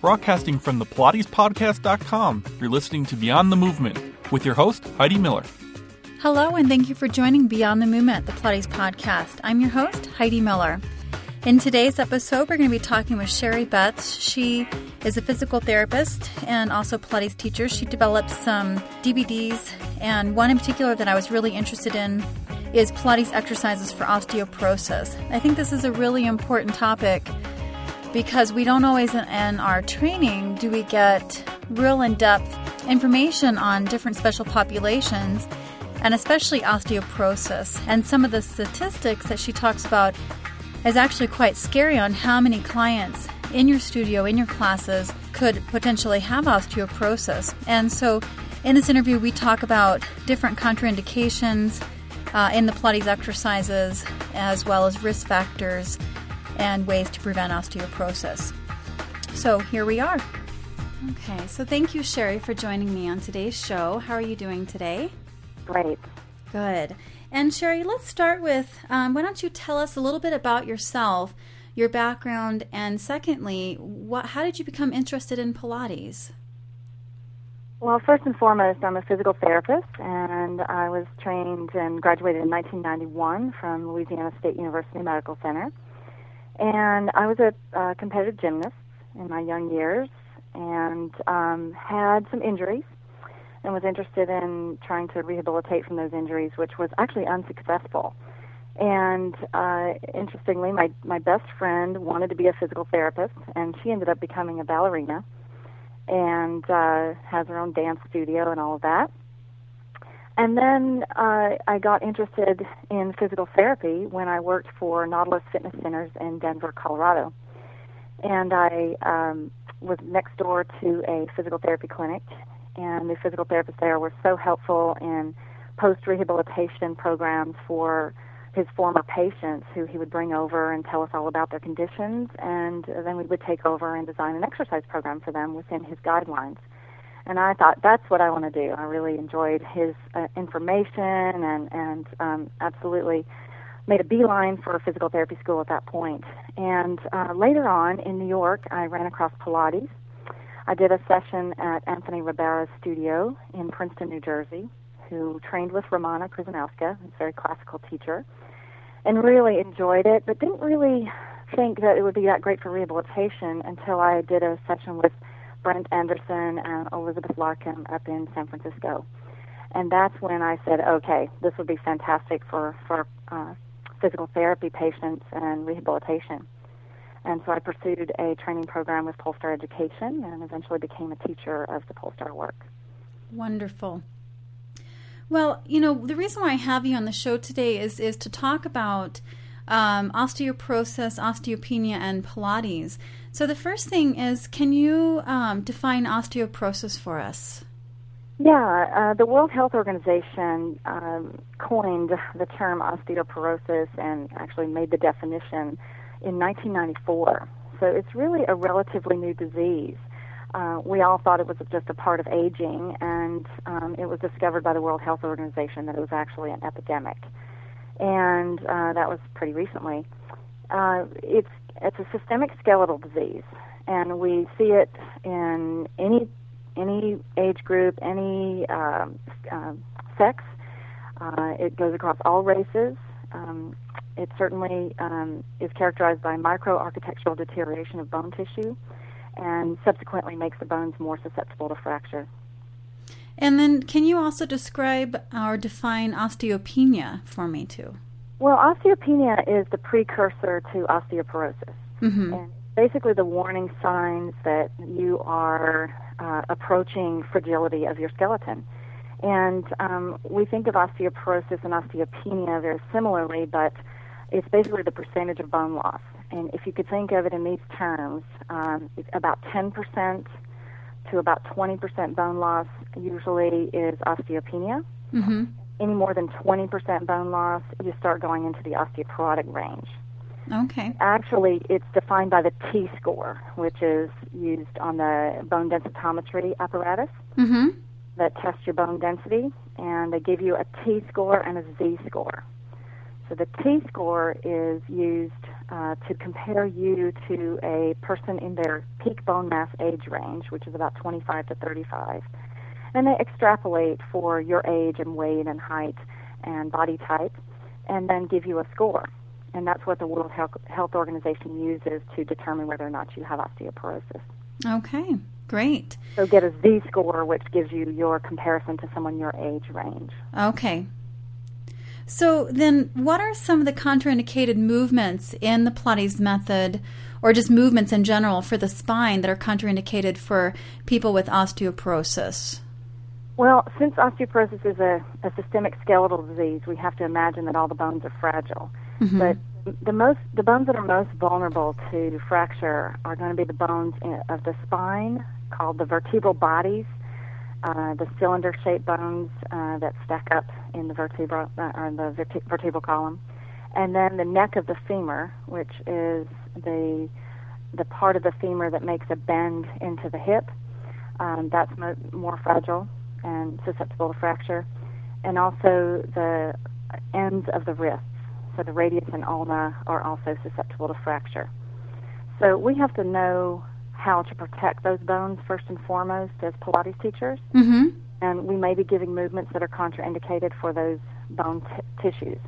Broadcasting from the PilatesPodcast.com, you're listening to Beyond the Movement with your host, Heidi Miller. Hello, and thank you for joining Beyond the Movement, the Pilates Podcast. I'm your host, Heidi Miller. In today's episode, we're going to be talking with Sherri Betz. She is a physical therapist and also Pilates teacher. She developed some DVDs, and one in particular that I was really interested in is Pilates exercises for osteoporosis. I think this is a really important topic because we don't always in our training do we get real in-depth information on different special populations and especially osteoporosis. And some of the statistics that she talks about is actually quite scary on how many clients in your studio, in your classes, could potentially have osteoporosis. And so in this interview, we talk about different contraindications uh, in the Pilates exercises, as well as risk factors and ways to prevent osteoporosis. So here we are. Okay, so thank you, Sherri, for joining me on today's show. How are you doing today? Great. Good. And Sherri, let's start with um, why don't you tell us a little bit about yourself, your background, and secondly, what, how did you become interested in Pilates? Well, first and foremost, I'm a physical therapist, and I was trained and graduated in 1991 from Louisiana State University Medical Center. And I was a uh, competitive gymnast in my young years and um, had some injuries and was interested in trying to rehabilitate from those injuries, which was actually unsuccessful. And uh, interestingly, my, my best friend wanted to be a physical therapist, and she ended up becoming a ballerina and uh, has her own dance studio and all of that. And then uh, I got interested in physical therapy when I worked for Nautilus Fitness Centers in Denver, Colorado. And I um, was next door to a physical therapy clinic, and the physical therapists there were so helpful in post rehabilitation programs for his former patients who he would bring over and tell us all about their conditions, and then we would take over and design an exercise program for them within his guidelines. And I thought that's what I want to do. I really enjoyed his uh, information and and um, absolutely made a beeline for physical therapy school at that point. And uh, later on in New York, I ran across Pilates. I did a session at Anthony Rabara's studio in Princeton, New Jersey, who trained with Romana Krzyzanowska, a very classical teacher and really enjoyed it, but didn't really think that it would be that great for rehabilitation until I did a session with Brent Anderson and Elizabeth Larkam up in San Francisco. And that's when I said, okay, this would be fantastic for, for uh, physical therapy patients and rehabilitation. And so I pursued a training program with Polestar Education and eventually became a teacher of the Polestar work. Wonderful. Well, you know, the reason why I have you on the show today is is to talk about um, osteoporosis, osteopenia, and Pilates. So the first thing is, can you um, define osteoporosis for us? Yeah, uh, the World Health Organization um, coined the term osteoporosis and actually made the definition in 1994. So it's really a relatively new disease uh, we all thought it was just a part of aging, and um, it was discovered by the World Health Organization that it was actually an epidemic, and uh, that was pretty recently. Uh, it's it's a systemic skeletal disease, and we see it in any any age group, any um, uh, sex. Uh, it goes across all races. Um, it certainly um, is characterized by microarchitectural deterioration of bone tissue and subsequently makes the bones more susceptible to fracture. And then, can you also describe or define osteopenia for me too? Well, osteopenia is the precursor to osteoporosis. Mm-hmm. And basically, the warning signs that you are uh, approaching fragility of your skeleton. And um, we think of osteoporosis and osteopenia very similarly, but it's basically the percentage of bone loss. And if you could think of it in these terms, um, about 10% to about 20% bone loss usually is osteopenia. Mm-hmm. Any more than 20% bone loss, you start going into the osteoporotic range. Okay. Actually, it's defined by the T score, which is used on the bone densitometry apparatus mm-hmm. that tests your bone density, and they give you a T score and a Z score. So the T score is used uh, to compare you to a person in their peak bone mass age range, which is about 25 to 35. And they extrapolate for your age and weight and height and body type, and then give you a score. And that's what the World Health Organization uses to determine whether or not you have osteoporosis. Okay, great. So get a Z score, which gives you your comparison to someone your age range. Okay. So then, what are some of the contraindicated movements in the Pilates method, or just movements in general for the spine that are contraindicated for people with osteoporosis? Well, since osteoporosis is a, a systemic skeletal disease, we have to imagine that all the bones are fragile. Mm-hmm. But the most the bones that are most vulnerable to fracture are going to be the bones in, of the spine called the vertebral bodies uh, the cylinder-shaped bones uh, that stack up in the vertebra uh, or in the verte- vertebral column, and then the neck of the femur, which is the the part of the femur that makes a bend into the hip. Um, that's mo- more fragile and susceptible to fracture, and also the ends of the wrists. So the radius and ulna are also susceptible to fracture. So we have to know how to protect those bones first and foremost as Pilates teachers. Mm-hmm. And we may be giving movements that are contraindicated for those bone t- tissues.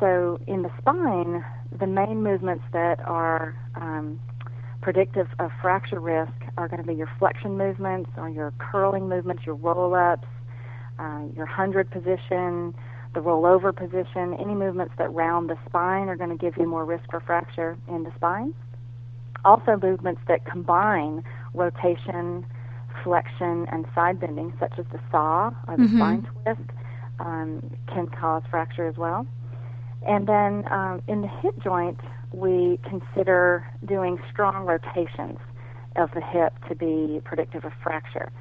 So in the spine, the main movements that are um, predictive of fracture risk are going to be your flexion movements or your curling movements, your roll ups, uh, your 100 position, the rollover position. Any movements that round the spine are going to give you more risk for fracture in the spine also movements that combine rotation, flexion, and side bending, such as the saw or the mm-hmm. spine twist, um, can cause fracture as well. And then um, in the hip joint, we consider doing strong rotations of the hip to be predictive of fracture.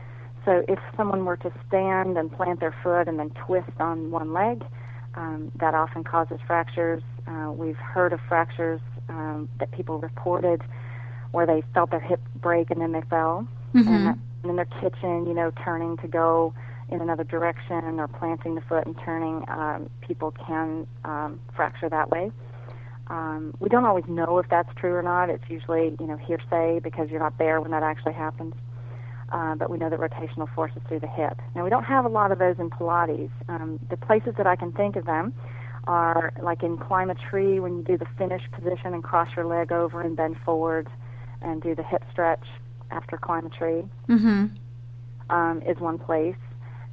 So if someone were to stand and plant their foot and then twist on one leg, um, that often causes fractures. Uh, we've heard of fractures um, that people reported where they felt their hip break and then they fell. Mm-hmm. And, in their kitchen, you know, turning to go in another direction or planting the foot and turning, um, people can um, fracture that way. Um, we don't always know if that's true or not. It's usually, you know, hearsay because you're not there when that actually happens. Uh, but we know that rotational forces through the hip. Now, we don't have a lot of those in Pilates. Um, the places that I can think of them are like in climb a tree when you do the finish position and cross your leg over and bend forward and do the hip stretch after climb a tree mm-hmm. um, is one place.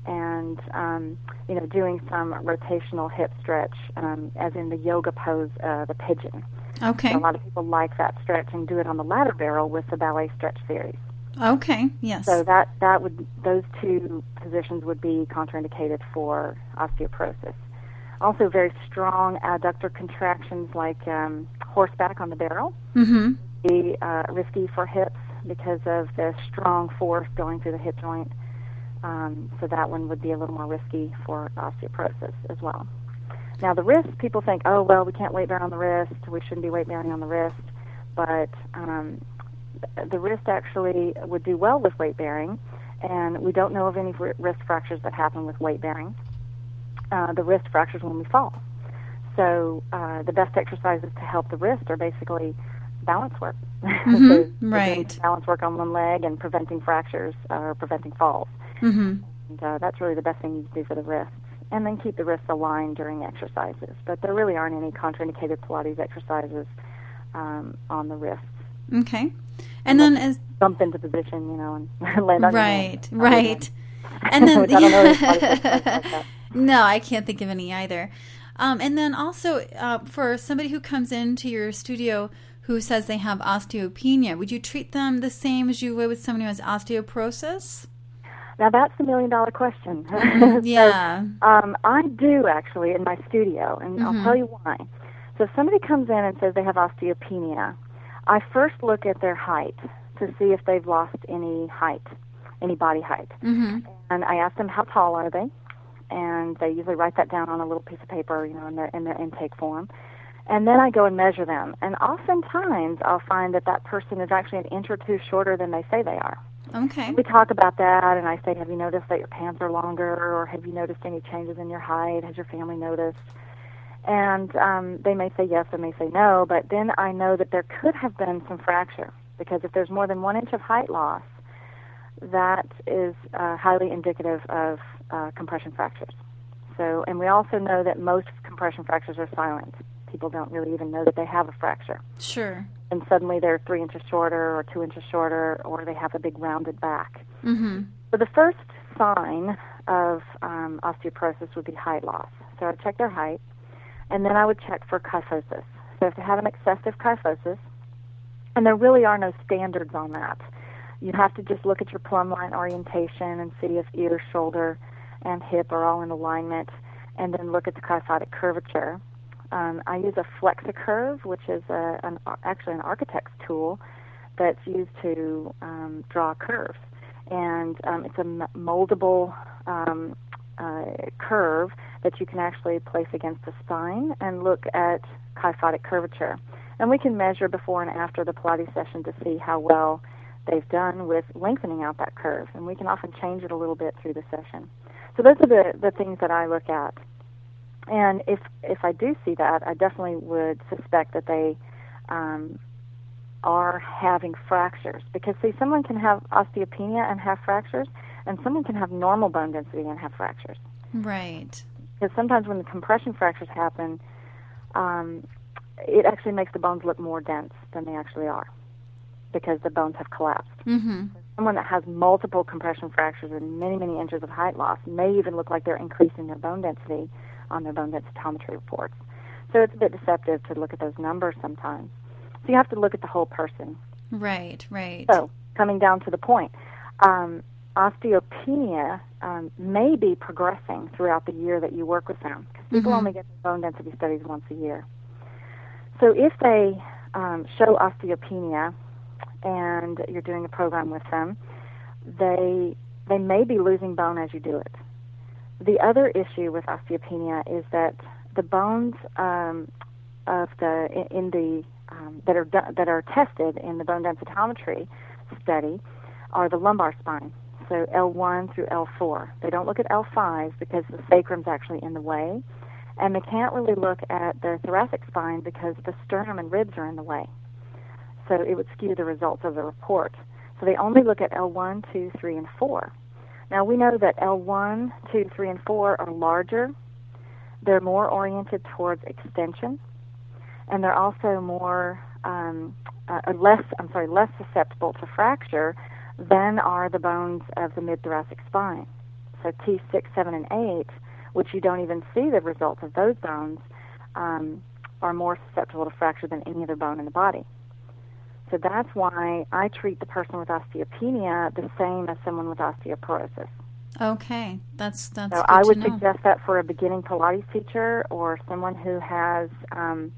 And um, you know, doing some rotational hip stretch, um, as in the yoga pose, uh, the pigeon. Okay. So a lot of people like that stretch and do it on the ladder barrel with the ballet stretch series. Okay. Yes. So that that would those two positions would be contraindicated for osteoporosis. Also, very strong adductor contractions like um, horseback on the barrel. Mm-hmm be uh, risky for hips because of the strong force going through the hip joint. Um, so that one would be a little more risky for osteoporosis as well. Now the wrist, people think, oh well, we can't weight bear on the wrist. We shouldn't be weight bearing on the wrist, but um, the wrist actually would do well with weight bearing, and we don't know of any wrist fractures that happen with weight bearing. Uh, the wrist fractures when we fall. So uh, the best exercises to help the wrist are basically balance work. Mm-hmm. so right. Balance work on one leg and preventing fractures or preventing falls. Mm-hmm. And uh, that's really the best thing you can do for the wrists. And then keep the wrists aligned during exercises. But there really aren't any contraindicated Pilates exercises um, on the wrists. Okay. And then as jump into position, you know, and land on right, right. And then like no, I can't think of any either. Um, and then also uh, for somebody who comes into your studio who says they have osteopenia, would you treat them the same as you would with someone who has osteoporosis? Now that's the million dollar question. yeah. so, um, I do actually in my studio, and mm-hmm. I'll tell you why. So if somebody comes in and says they have osteopenia, I first look at their height to see if they've lost any height, any body height. Mm-hmm. And I ask them how tall are they, and they usually write that down on a little piece of paper, you know, in their in their intake form and then I go and measure them. And oftentimes I'll find that that person is actually an inch or two shorter than they say they are. Okay. We talk about that, and I say, Have you noticed that your pants are longer, or have you noticed any changes in your height? Has your family noticed? And um, they may say yes, they may say no, but then I know that there could have been some fracture because if there's more than one inch of height loss, that is uh, highly indicative of uh, compression fractures. So, and we also know that most compression fractures are silent. People don't really even know that they have a fracture. Sure. And suddenly they're three inches shorter or two inches shorter, or they have a big rounded back. Mm-hmm. So the first sign of um, osteoporosis would be height loss. So I'd check their height, and then I would check for kyphosis. So if they have an excessive kyphosis, and there really are no standards on that, you have to just look at your plumb line orientation and see if ear, shoulder, and hip are all in alignment, and then look at the kyphotic curvature. Um, I use a FlexiCurve, which is a, an, actually an architect's tool that's used to um, draw curves. And um, it's a moldable um, uh, curve that you can actually place against the spine and look at kyphotic curvature. And we can measure before and after the Pilates session to see how well they've done with lengthening out that curve. And we can often change it a little bit through the session. So those are the, the things that I look at. And if if I do see that, I definitely would suspect that they um, are having fractures. Because see, someone can have osteopenia and have fractures, and someone can have normal bone density and have fractures. Right. Because sometimes when the compression fractures happen, um, it actually makes the bones look more dense than they actually are, because the bones have collapsed. Mm-hmm. Someone that has multiple compression fractures and many, many inches of height loss may even look like they're increasing their bone density on their bone densitometry reports. So it's a bit deceptive to look at those numbers sometimes. So you have to look at the whole person. Right, right. So coming down to the point, um, osteopenia um, may be progressing throughout the year that you work with them because people Mhm. only get bone density studies once a year. So if they um, show osteopenia and you're doing a program with them, they they may be losing bone as you do it. The other issue with osteopenia is that the bones um, of the in, the um, that are that are tested in the bone densitometry study are the lumbar spine. So L1 through L4. They don't look at L5 because the sacrum's actually in the way, and they can't really look at the thoracic spine because the sternum and ribs are in the way. So it would skew the results of the report. So they only look at L1, 2, 3, and 4. Now we know that L1, 2, 3, and 4 are larger. They're more oriented towards extension, and they're also more um, uh, less. I'm sorry, less susceptible to fracture than are the bones of the mid-thoracic spine. So T6, 7, and 8, which you don't even see the results of those bones, um, are more susceptible to fracture than any other bone in the body. So that's why I treat the person with osteopenia the same as someone with osteoporosis. Okay, that's that's. So good I would suggest that for a beginning Pilates teacher or someone who has, um,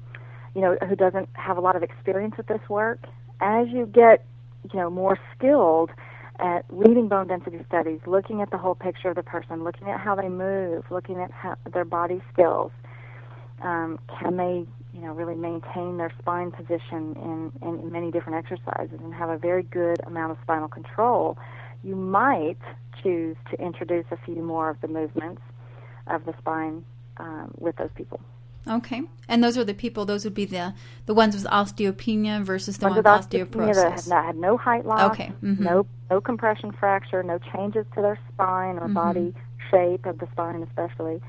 you know, who doesn't have a lot of experience with this work. As you get, you know, more skilled at reading bone density studies, looking at the whole picture of the person, looking at how they move, looking at how, their body skills, um, can they, you know, really maintain their spine position in, in many different exercises and have a very good amount of spinal control, you might choose to introduce a few more of the movements of the spine um, with those people. Okay, and those are the people. Those would be the the ones with osteopenia versus the Ones with osteopenia that had, osteoporosis. not, had no height loss, Okay, mhm. no no compression fracture, no changes to their spine or Mhm. body shape of the spine, especially,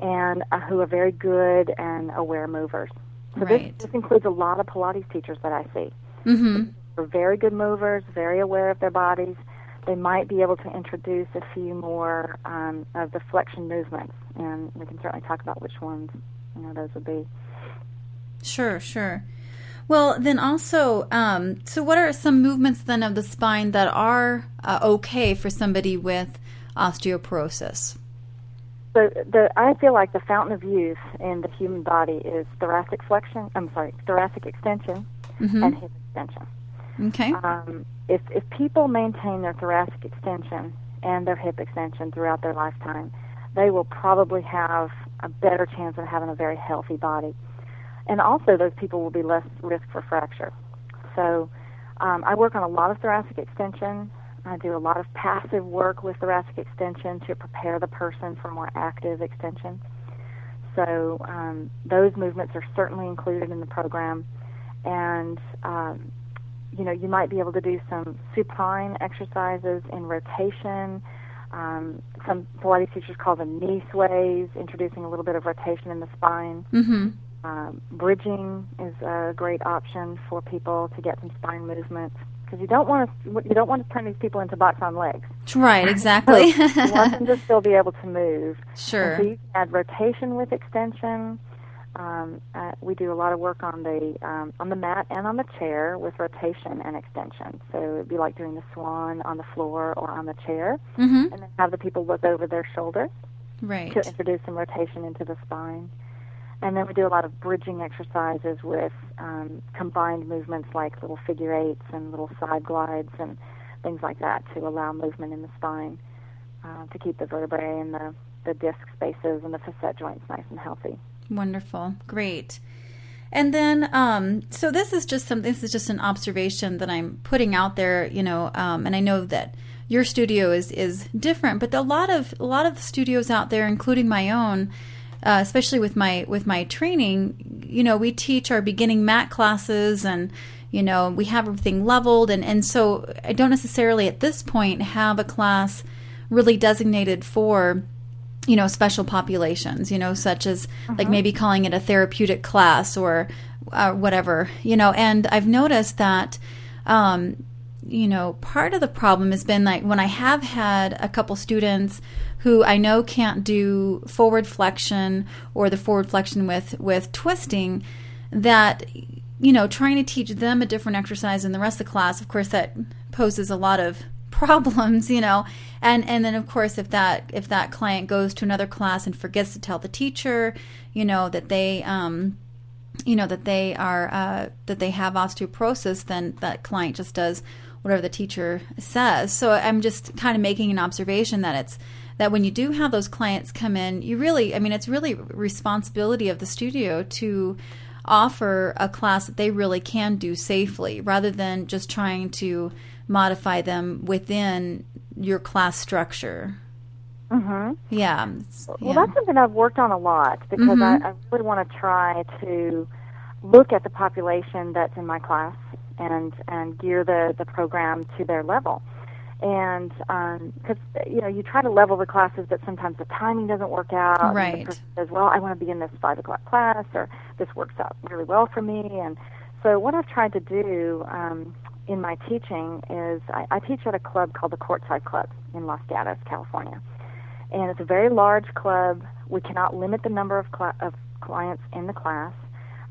and uh, who are very good and aware movers. So Right. this, this includes a lot of Pilates teachers that I see. Mm-hmm. They're very good movers, very aware of their bodies. They might be able to introduce a few more um, of the flexion movements, and we can certainly talk about which ones you know those would be. Sure, sure. Well, then also, um, so what are some movements then of the spine that are uh, okay for somebody with osteoporosis? So the I feel like the fountain of youth in the human body is thoracic flexion. I'm sorry, thoracic extension hmm and hip extension. Okay. Um, if if people maintain their thoracic extension and their hip extension throughout their lifetime, they will probably have a better chance of having a very healthy body. And also, those people will be less risk for fracture. So, um, I work on a lot of thoracic extension. I do a lot of passive work with thoracic extension to prepare the person for more active extension. so um, those movements are certainly included in the program, and um, you know you might be able to do some supine exercises in rotation. Um, some Pilates teachers call them knee sways, introducing a little bit of rotation in the spine. Mm-hmm. Um, bridging is a great option for people to get some spine movement because you don't want to you don't want to turn these people into bots on legs. Right, exactly. so you want them to still be able to move. Sure. And so you can add rotation with extension. Um, uh, we do a lot of work on the um, on the mat and on the chair with rotation and extension. So it'd be like doing the swan on the floor or on the chair, mm-hmm. and then have the people look over their shoulders Right. to introduce some rotation into the spine. And then we do a lot of bridging exercises with um, combined movements like little figure eights and little side glides and things like that to allow movement in the spine uh, to keep the vertebrae and the, the disc spaces and the facet joints nice and healthy. Wonderful. Great. And then, um, so this is just some. This is just an observation that I'm putting out there, you know. Um, and I know that your studio is is different, but a lot of a lot of the studios out there, including my own, uh, especially with my with my training, you know, we teach our beginning mat classes, and you know, we have everything leveled, and and so I don't necessarily at this point have a class really designated for you know special populations you know such as like maybe calling it a therapeutic class or uh, whatever you know. And i've noticed that um, you know part of the problem has been like when i have had a couple students who i know can't do forward flexion or the forward flexion with with twisting that you know trying to teach them a different exercise than the rest of the class of course that poses a lot of problems you know. And and then of course if that if that client goes to another class and forgets to tell the teacher you know that they um you know that they are uh, that they have osteoporosis then that client just does whatever the teacher says so i'm just kind of making an observation that it's that when you do have those clients come in you really i mean it's really responsibility of the studio to offer a class that they really can do safely rather than just trying to modify them within your class structure. Mm-hmm. Yeah. Well, yeah. that's something I've worked on a lot because Mhm. I, I really want to try to look at the population that's in my class and and gear the the program to their level. And because you know you try to level the classes, but sometimes the timing doesn't work out. Right. The person says, "Well, I want to be in this five o'clock class," or "This works out really well for me." And so what I've tried to do um, in my teaching is I, I teach at a club called the Courtside Club in Los Gatos, California and it's a very large club. We cannot limit the number of, cl- of clients in the class.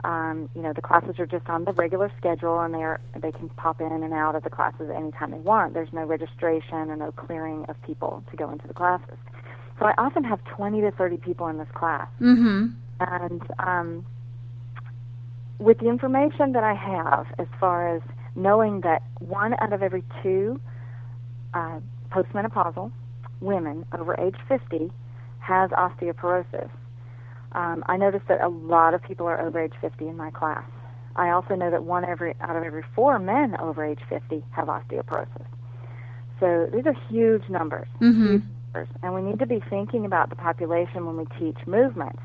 Um, you know, the classes are just on the regular schedule, and they are they can pop in and out of the classes anytime they want. There's no registration and no clearing of people to go into the classes. So I often have 20 to 30 people in this class, Mm-hmm. and um, with the information that I have, as far as knowing that one out of every two uh, postmenopausal women over age 50 has osteoporosis. Um, I noticed that a lot of people are over age 50 in my class. I also know that one every out of every four men over age 50 have osteoporosis. So these are huge numbers, Mhm. huge numbers, and we need to be thinking about the population when we teach movement.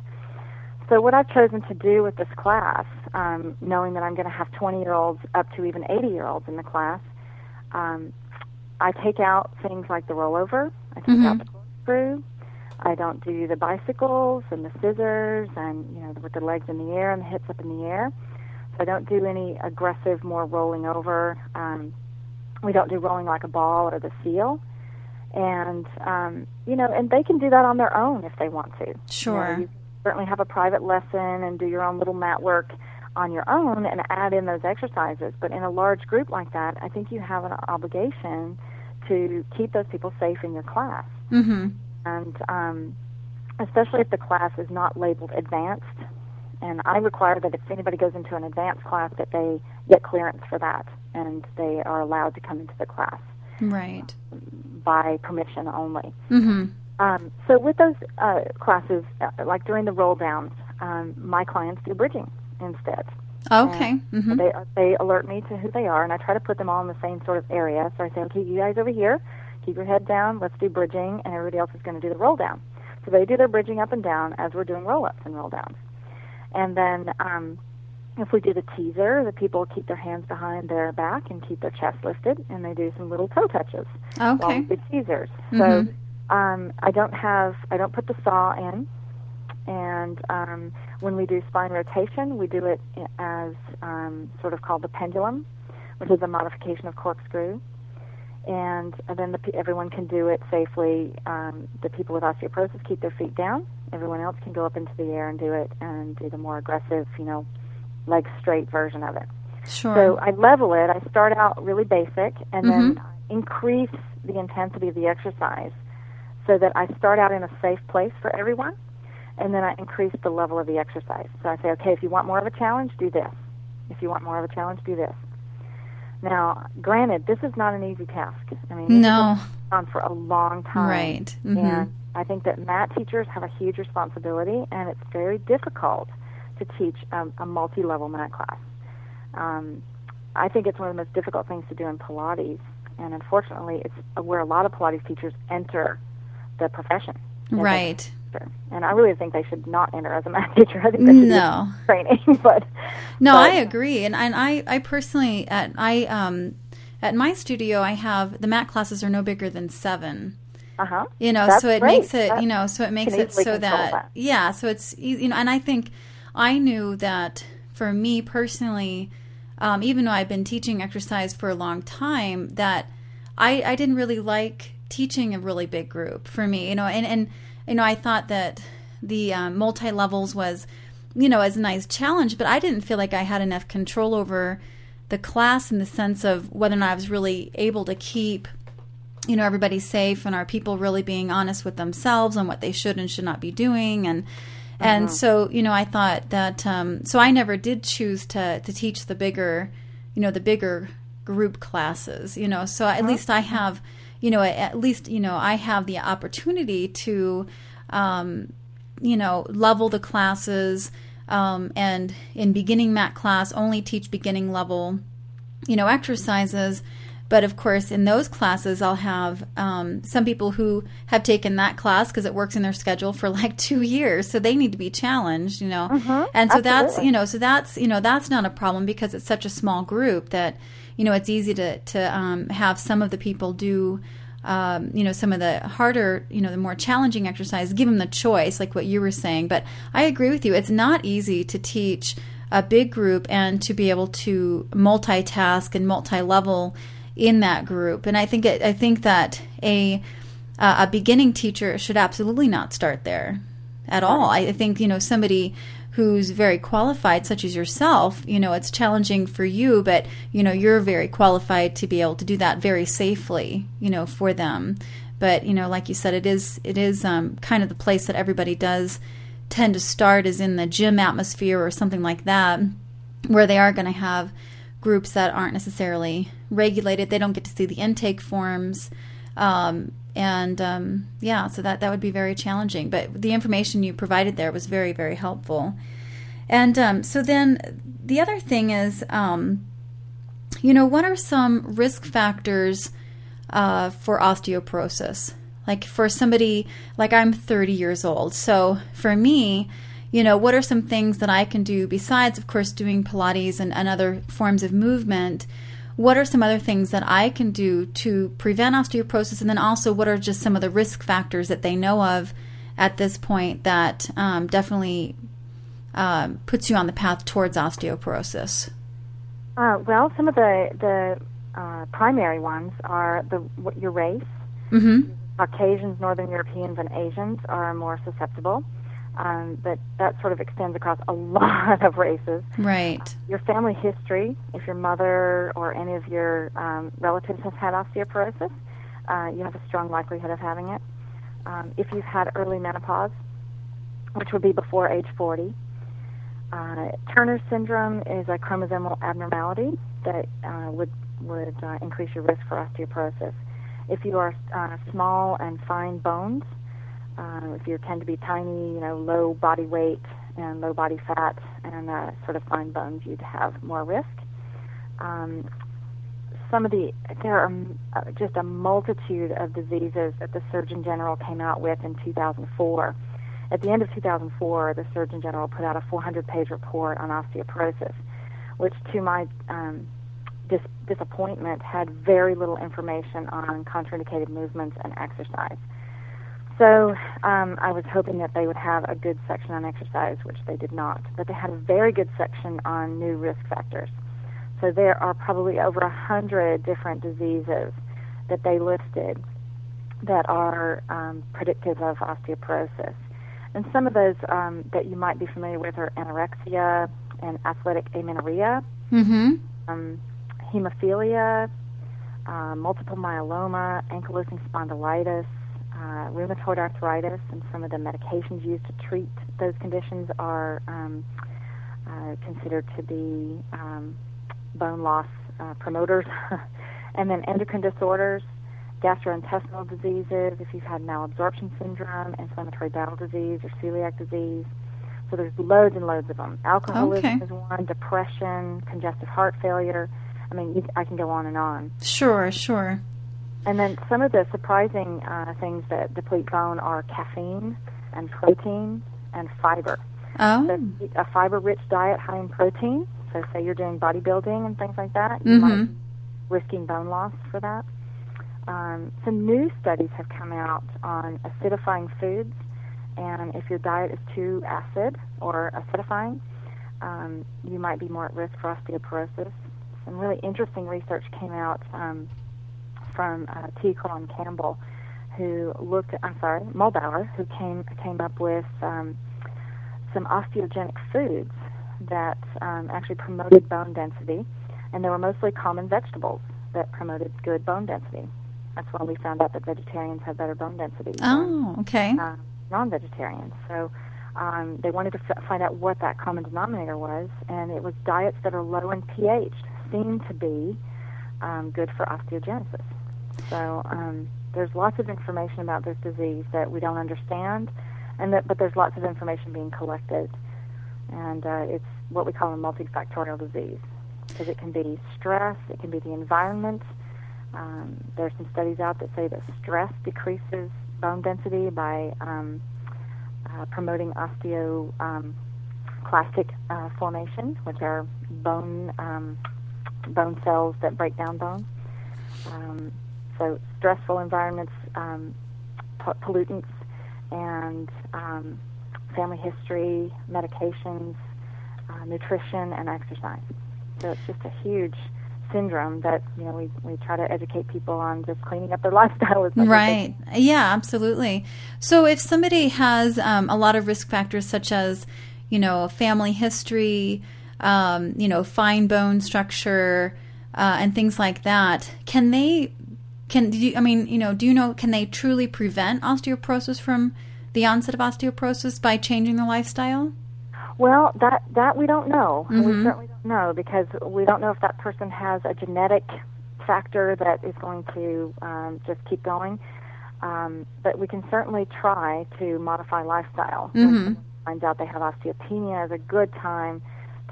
So what I've chosen to do with this class, um, knowing that I'm going to have 20-year-olds up to even 80-year-olds in the class, um, I take out things like the rollover. I take Mhm. out the corkscrew. I don't do the bicycles and the scissors and you know with the legs in the air and the hips up in the air. So I don't do any aggressive, more rolling over. Um, we don't do rolling like a ball or the seal. And um, you know, and they can do that on their own if they want to. You know, Sure. you certainly have a private lesson and do your own little mat work on your own and add in those exercises. But in a large group like that, I think you have an obligation to keep those people safe in your class. Mm-hmm. And um, especially if the class is not labeled advanced. And I require that if anybody goes into an advanced class, that they get clearance for that and they are allowed to come into the class Right. by permission only. Mm-hmm. Um, so with those uh, classes, uh, like during the roll downs, um, my clients do bridging instead. Okay. Mm-hmm. They they alert me to who they are, and I try to put them all in the same sort of area. So I say, okay, you guys over here, keep your head down. Let's do bridging, and everybody else is going to do the roll down. So they do their bridging up and down as we're doing roll ups and roll downs. And then um, if we do the teaser, the people keep their hands behind their back and keep their chest lifted, and they do some little toe touches while Okay. we do teasers. Mhm. So um, I don't have, I don't put the saw in, and um, when we do spine rotation, we do it as um, sort of called the pendulum, which is a modification of corkscrew. And then the, everyone can do it safely. Um, the people with osteoporosis keep their feet down. Everyone else can go up into the air and do it and do the more aggressive, you know, leg straight version of it. Sure. So I level it. I start out really basic and then Mhm. increase the intensity of the exercise so that I start out in a safe place for everyone and then I increase the level of the exercise. So I say, okay, if you want more of a challenge, do this. If you want more of a challenge, do this. Now, granted, this is not an easy task. I mean, no. on for a long time. Right. Mhm. And I think that mat teachers have a huge responsibility, and it's very difficult to teach um, a multi-level mat class. Um, I think it's one of the most difficult things to do in Pilates, and unfortunately, it's where a lot of Pilates teachers enter the profession. Right. And I really think they should not enter as a mat teacher. I think they should No. training, but No, But- I agree, and and I I personally at I um at my studio I have the mat classes are no bigger than seven. uh huh. You know, That's so it great. makes it you know so it makes it so that, that. yeah, so it's you know, and I think I knew that for me personally, um, even though I've been teaching exercise for a long time, that I I didn't really like teaching a really big group for me, you know, and and you know I thought that the um, multi levels was you know as a nice challenge, but I didn't feel like I had enough control over the class in the sense of whether or not I was really able to keep you know everybody safe and are people really being honest with themselves on what they should and should not be doing. And and so you know I thought that um, so I never did choose to to teach the bigger you know the bigger group classes you know. So at least I have you know at least you know I have the opportunity to um, you know level the classes um, and in beginning mat class only teach beginning level you know exercises. But of course in those classes i'll have um, some people who have taken that class because it works in their schedule for like two years. So they need to be challenged you know? And so that's you know so that's you know that's not a problem because it's such a small group that you know it's easy to to um, have some of the people do um, you know some of the harder you know the more challenging exercise give them the choice like what you were saying. But i agree with you. It's not easy to teach a big group and to be able to multitask and multi-level in that group. And i think it, i think that a uh, a beginning teacher should absolutely not start there at all. I think you know somebody who's very qualified such as yourself you know it's challenging for you but you know you're very qualified to be able to do that very safely you know for them. But you know like you said it is it is um, kind of the place that everybody does tend to start is in the gym atmosphere or something like that where they are going to have groups that aren't necessarily regulated. They don't get to see the intake forms. Um, and um, yeah so that that would be very challenging. But the information you provided there was very very helpful. And um, so then the other thing is um, you know what are some risk factors uh, for osteoporosis? Like for somebody like i'm 30 years old. So for me you know what are some things that i can do besides of course doing pilates and, and other forms of movement what are some other things that I can do to prevent osteoporosis? And then also, what are just some of the risk factors that they know of at this point that um, definitely um, puts you on the path towards osteoporosis? Uh, well, some of the the uh, primary ones are the what your race. Mm-hmm. Caucasians, Northern Europeans, and Asians are more susceptible. Um, but that sort of extends across a lot of races. Right. Your family history, if your mother or any of your um, relatives has had osteoporosis, uh, you have a strong likelihood of having it. Um, if you've had early menopause, which would be before age 40, uh, Turner syndrome is a chromosomal abnormality that uh, would would uh, increase your risk for osteoporosis. If you are uh, small and fine bones, uh, if you tend to be tiny, you know, low body weight and low body fat and uh, sort of fine bones, you'd have more risk. Um, some of the there are uh, just a multitude of diseases that the Surgeon General came out with in 2004. At the end of 2004, the Surgeon General put out a 400-page report on osteoporosis, which, to my um, dis- disappointment, had very little information on contraindicated movements and exercise. So um, I was hoping that they would have a good section on exercise, which they did not. But they had a very good section on new risk factors. So there are probably over a hundred different diseases that they listed that are um, predictive of osteoporosis. And some of those um, that you might be familiar with are anorexia and athletic amenorrhea, Mm-hmm. um, hemophilia, uh, multiple myeloma, ankylosing spondylitis, uh, rheumatoid arthritis, and some of the medications used to treat those conditions are um, uh, considered to be um, bone loss uh, promoters. and then endocrine disorders, gastrointestinal diseases, if you've had malabsorption syndrome, inflammatory bowel disease, or celiac disease. So there's loads and loads of them. Alcoholism Okay. is one, depression, congestive heart failure. I mean, you, I can go on and on. Sure, sure. And then some of the surprising uh, things that deplete bone are caffeine and protein and fiber. Oh, So a fiber-rich diet high in protein. So say you're doing bodybuilding and things like that, you might Mhm. be risking bone loss for that. Um, some new studies have come out on acidifying foods, and if your diet is too acid or acidifying, um, you might be more at risk for osteoporosis. Some really interesting research came out um, from uh, T. Colin Campbell, who looked. I'm sorry, Muhlbauer, who came came up with um, some osteogenic foods that um, actually promoted bone density, and they were mostly common vegetables that promoted good bone density. That's why we found out that vegetarians have better bone density than oh, okay. uh, non-vegetarians. So um, they wanted to f- find out what that common denominator was, and it was diets that are low in pH seem to be um, good for osteogenesis. So um, there's lots of information about this disease that we don't understand, and that, but there's lots of information being collected, and uh, it's what we call a multifactorial disease because it can be stress, it can be the environment. Um, there's some studies out that say that stress decreases bone density by um, uh, promoting osteoclastic um, uh, formation, which are bone um, bone cells that break down bone. So stressful environments, um, pollutants, and um, family history, medications, uh, nutrition, and exercise. So it's just a huge syndrome that you know we, we try to educate people on just cleaning up their lifestyle as much as they Right. Yeah, absolutely. So if somebody has um, a lot of risk factors such as, you know, family history, um, you know, fine bone structure, uh, and things like that, can they? Can do you, I mean, you know, do you know? Can they truly prevent osteoporosis from the onset of osteoporosis by changing their lifestyle? Well, that that we don't know. We Mhm. certainly don't know because we don't know if that person has a genetic factor that is going to um, just keep going. Um, but we can certainly try to modify lifestyle. Mhm. finds out they have osteopenia, is a good time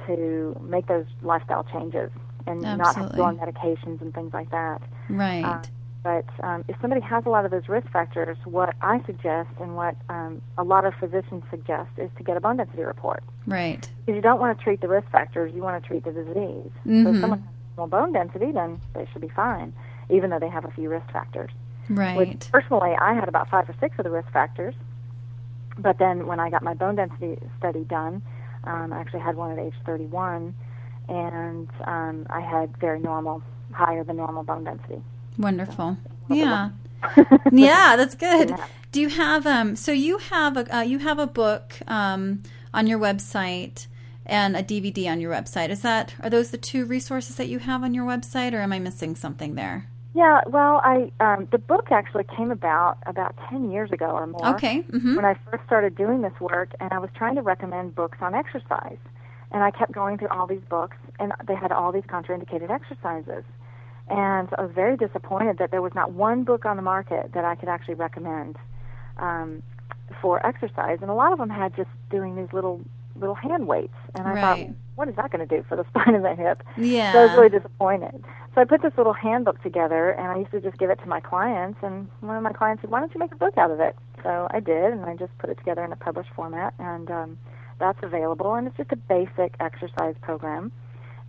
to make those lifestyle changes and not have to go on medications and things like that. Right. Uh, But um, if somebody has a lot of those risk factors, what I suggest and what um, a lot of physicians suggest is to get a bone density report. right. Because you don't want to treat the risk factors, you want to treat the disease. So Mhm. if someone has normal bone density, then they should be fine, even though they have a few risk factors. Right. Which, personally, I had about five or six of the risk factors. But then when I got my bone density study done, um, I actually had one at age 31, and um, I had very normal, higher than normal bone density. Wonderful. Yeah. yeah, that's good. Yeah. Do you have um? So you have a uh, you have a book um on your website and a DVD on your website. Is that are those the two resources that you have on your website, or am I missing something there? Yeah, well, I um, the book actually came about about ten years ago or more. Okay. hmm When I first started doing this work, and I was trying to recommend books on exercise, and I kept going through all these books, and they had all these contraindicated exercises, and I was very disappointed that there was not one book on the market that I could actually recommend um, for exercise, and a lot of them had just doing these little little hand weights, and I right. thought, what is that going to do for the spine of the hip? Yeah. So I was really disappointed. So I put this little handbook together, and I used to just give it to my clients. And one of my clients said, "Why don't you make a book out of it?" So I did, and I just put it together in a published format, and um, that's available. And it's just a basic exercise program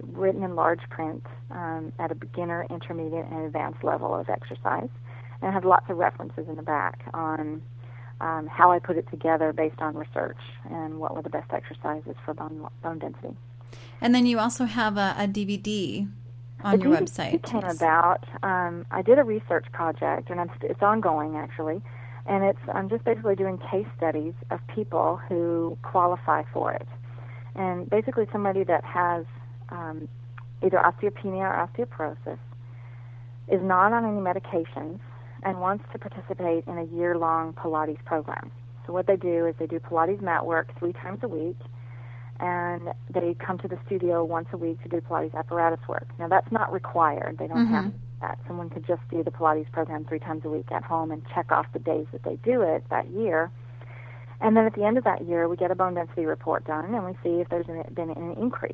written in large print um, at a beginner, intermediate, and advanced level of exercise, and it has lots of references in the back on um, how I put it together based on research and what were the best exercises for bone, bone density. And then you also have a, a DVD on the your DVD website. came yes. about. Um, I did a research project, and I'm it's ongoing actually, and it's I'm just basically doing case studies of people who qualify for it, and basically somebody that has um, either osteopenia or osteoporosis is not on any medications and wants to participate in a year-long Pilates program. So what they do is they do Pilates mat work three times a week and they come to the studio once a week to do Pilates apparatus work. Now that's not required. They don't have that. Someone could just do the Pilates program three times a week at home and check off the days that they do it that year. And then at the end of that year, we get a bone density report done and we see if there's been an increase.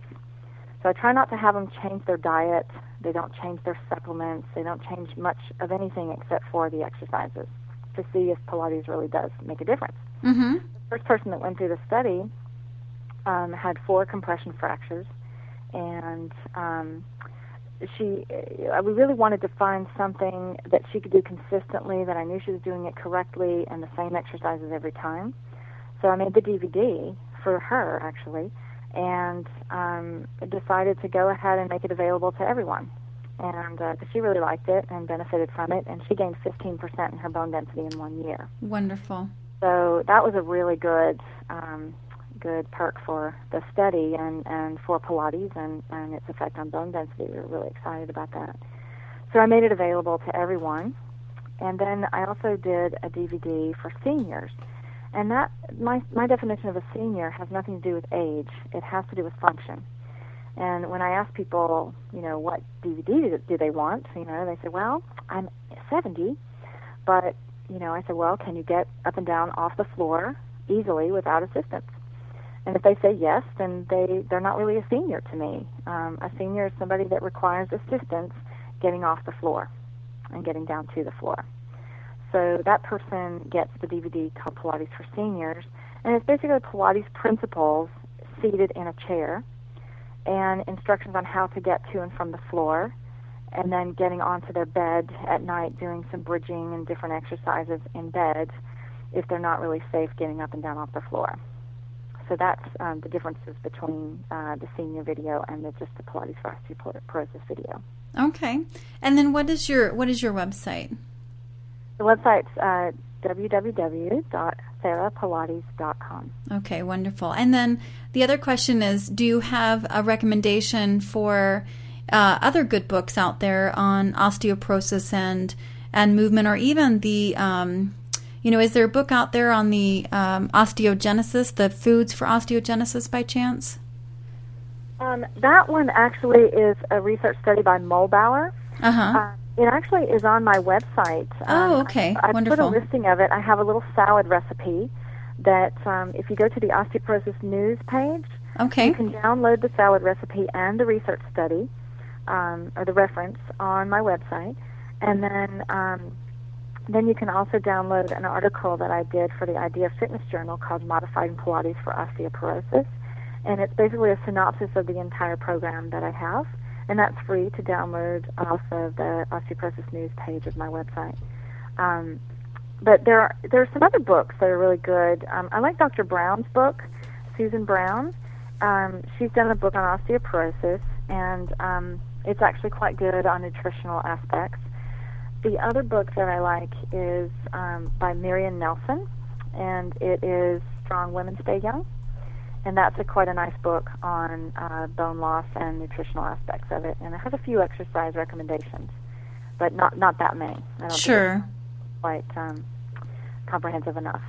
So I try not to have them change their diet. They don't change their supplements. They don't change much of anything except for the exercises to see if Pilates really does make a difference. Mm-hmm. The first person that went through the study um, had four compression fractures, and um, she, uh, we really wanted to find something that she could do consistently, that I knew she was doing it correctly, and the same exercises every time. So I made the DVD for her actually, and um, decided to go ahead and make it available to everyone. And uh, she really liked it and benefited from it, and she gained 15% in her bone density in one year. Wonderful. So that was a really good um, good perk for the study and, and for Pilates and, and its effect on bone density. We were really excited about that. So I made it available to everyone. And then I also did a DVD for seniors. And that my my definition of a senior has nothing to do with age. It has to do with function. And when I ask people, you know, what DVD do, they want, you know, they say, well, I'm 70, but you know, I said, well, can you get up and down off the floor easily without assistance? And if they say yes, then they they're not really a senior to me. Um, a senior is somebody that requires assistance getting off the floor and getting down to the floor. So that person gets the DVD called Pilates for Seniors, and it's basically Pilates principles seated in a chair and instructions on how to get to and from the floor and then getting onto their bed at night doing some bridging and different exercises in bed if they're not really safe getting up and down off the floor. So that's um, the differences between uh, the senior video and the, just the Pilates for osteoporosis video. Okay. And then what is your what is your website? The website's uh, www.therapilates.com. Okay, wonderful. And then the other question is do you have a recommendation for uh, other good books out there on osteoporosis and and movement or even the um, you know is there a book out there on the um, osteogenesis the foods for osteogenesis by chance Um, that one actually is a research study by Muhlbauer. uh-huh Uh, it actually is on my website. Oh, Um, okay. I, I Wonderful. put a listing of it. I have a little salad recipe that um, if you go to the osteoporosis news page, okay you can download the salad recipe and the research study um, or the reference on my website, and then um, then you can also download an article that I did for the Idea Fitness Journal called "Modified Pilates for Osteoporosis," and it's basically a synopsis of the entire program that I have, and that's free to download off of the osteoporosis news page of my website. Um, but there are there are some other books that are really good. Um, I like Dr. Brown's book, Susan Brown. Um, she's done a book on osteoporosis, and um, it's actually quite good on nutritional aspects. The other book that I like is um, by Miriam Nelson, and it is Strong Women Stay Young. And that's a quite a nice book on uh, bone loss and nutritional aspects of it, and it has a few exercise recommendations, but not not that many. I don't think sure quite um, comprehensive enough.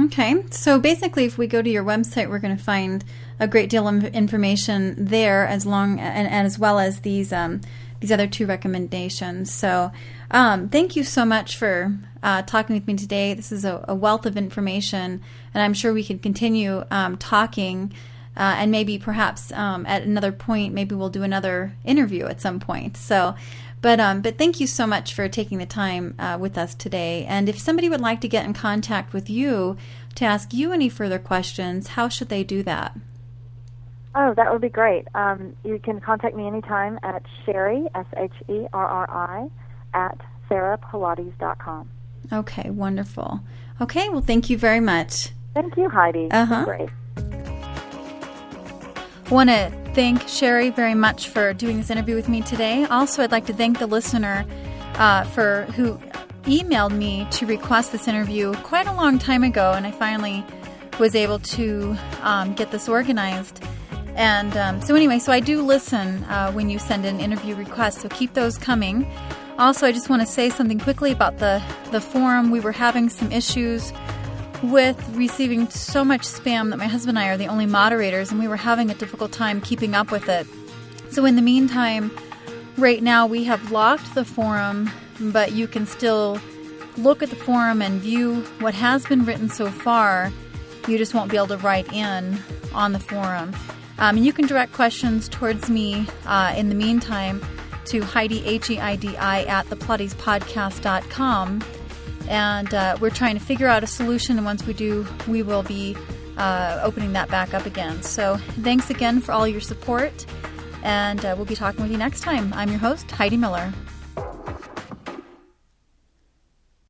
Okay, so basically, if we go to your website, we're going to find a great deal of information there, as long and, and as well as these um, these other two recommendations. So, um, thank you so much for uh, talking with me today. This is a, a, wealth of information, and I'm sure we can continue um, talking. Uh, and maybe perhaps um, at another point, maybe we'll do another interview at some point. So, but um, but thank you so much for taking the time uh, with us today. And if somebody would like to get in contact with you to ask you any further questions, how should they do that? Oh, that would be great. Um, you can contact me anytime at Sherri, S H E R R I, at therapilates.com. Okay, wonderful. Okay, well, thank you very much. Thank you, Heidi. Uh huh. Great. I want to thank Sherri very much for doing this interview with me today. Also, I'd like to thank the listener uh, for who emailed me to request this interview quite a long time ago, and I finally was able to um, get this organized. And um, so, anyway, so I do listen uh, when you send in interview requests, so keep those coming. Also, I just want to say something quickly about the, the forum. We were having some issues with receiving so much spam that my husband and I are the only moderators, and we were having a difficult time keeping up with it. So, in the meantime, right now we have locked the forum, but you can still look at the forum and view what has been written so far. You just won't be able to write in on the forum. Um, you can direct questions towards me uh, in the meantime to Heidi, H E I D I, at thepilatespodcast.com. And uh, we're trying to figure out a solution. And once we do, we will be uh, opening that back up again. So thanks again for all your support. And uh, we'll be talking with you next time. I'm your host, Heidi Miller.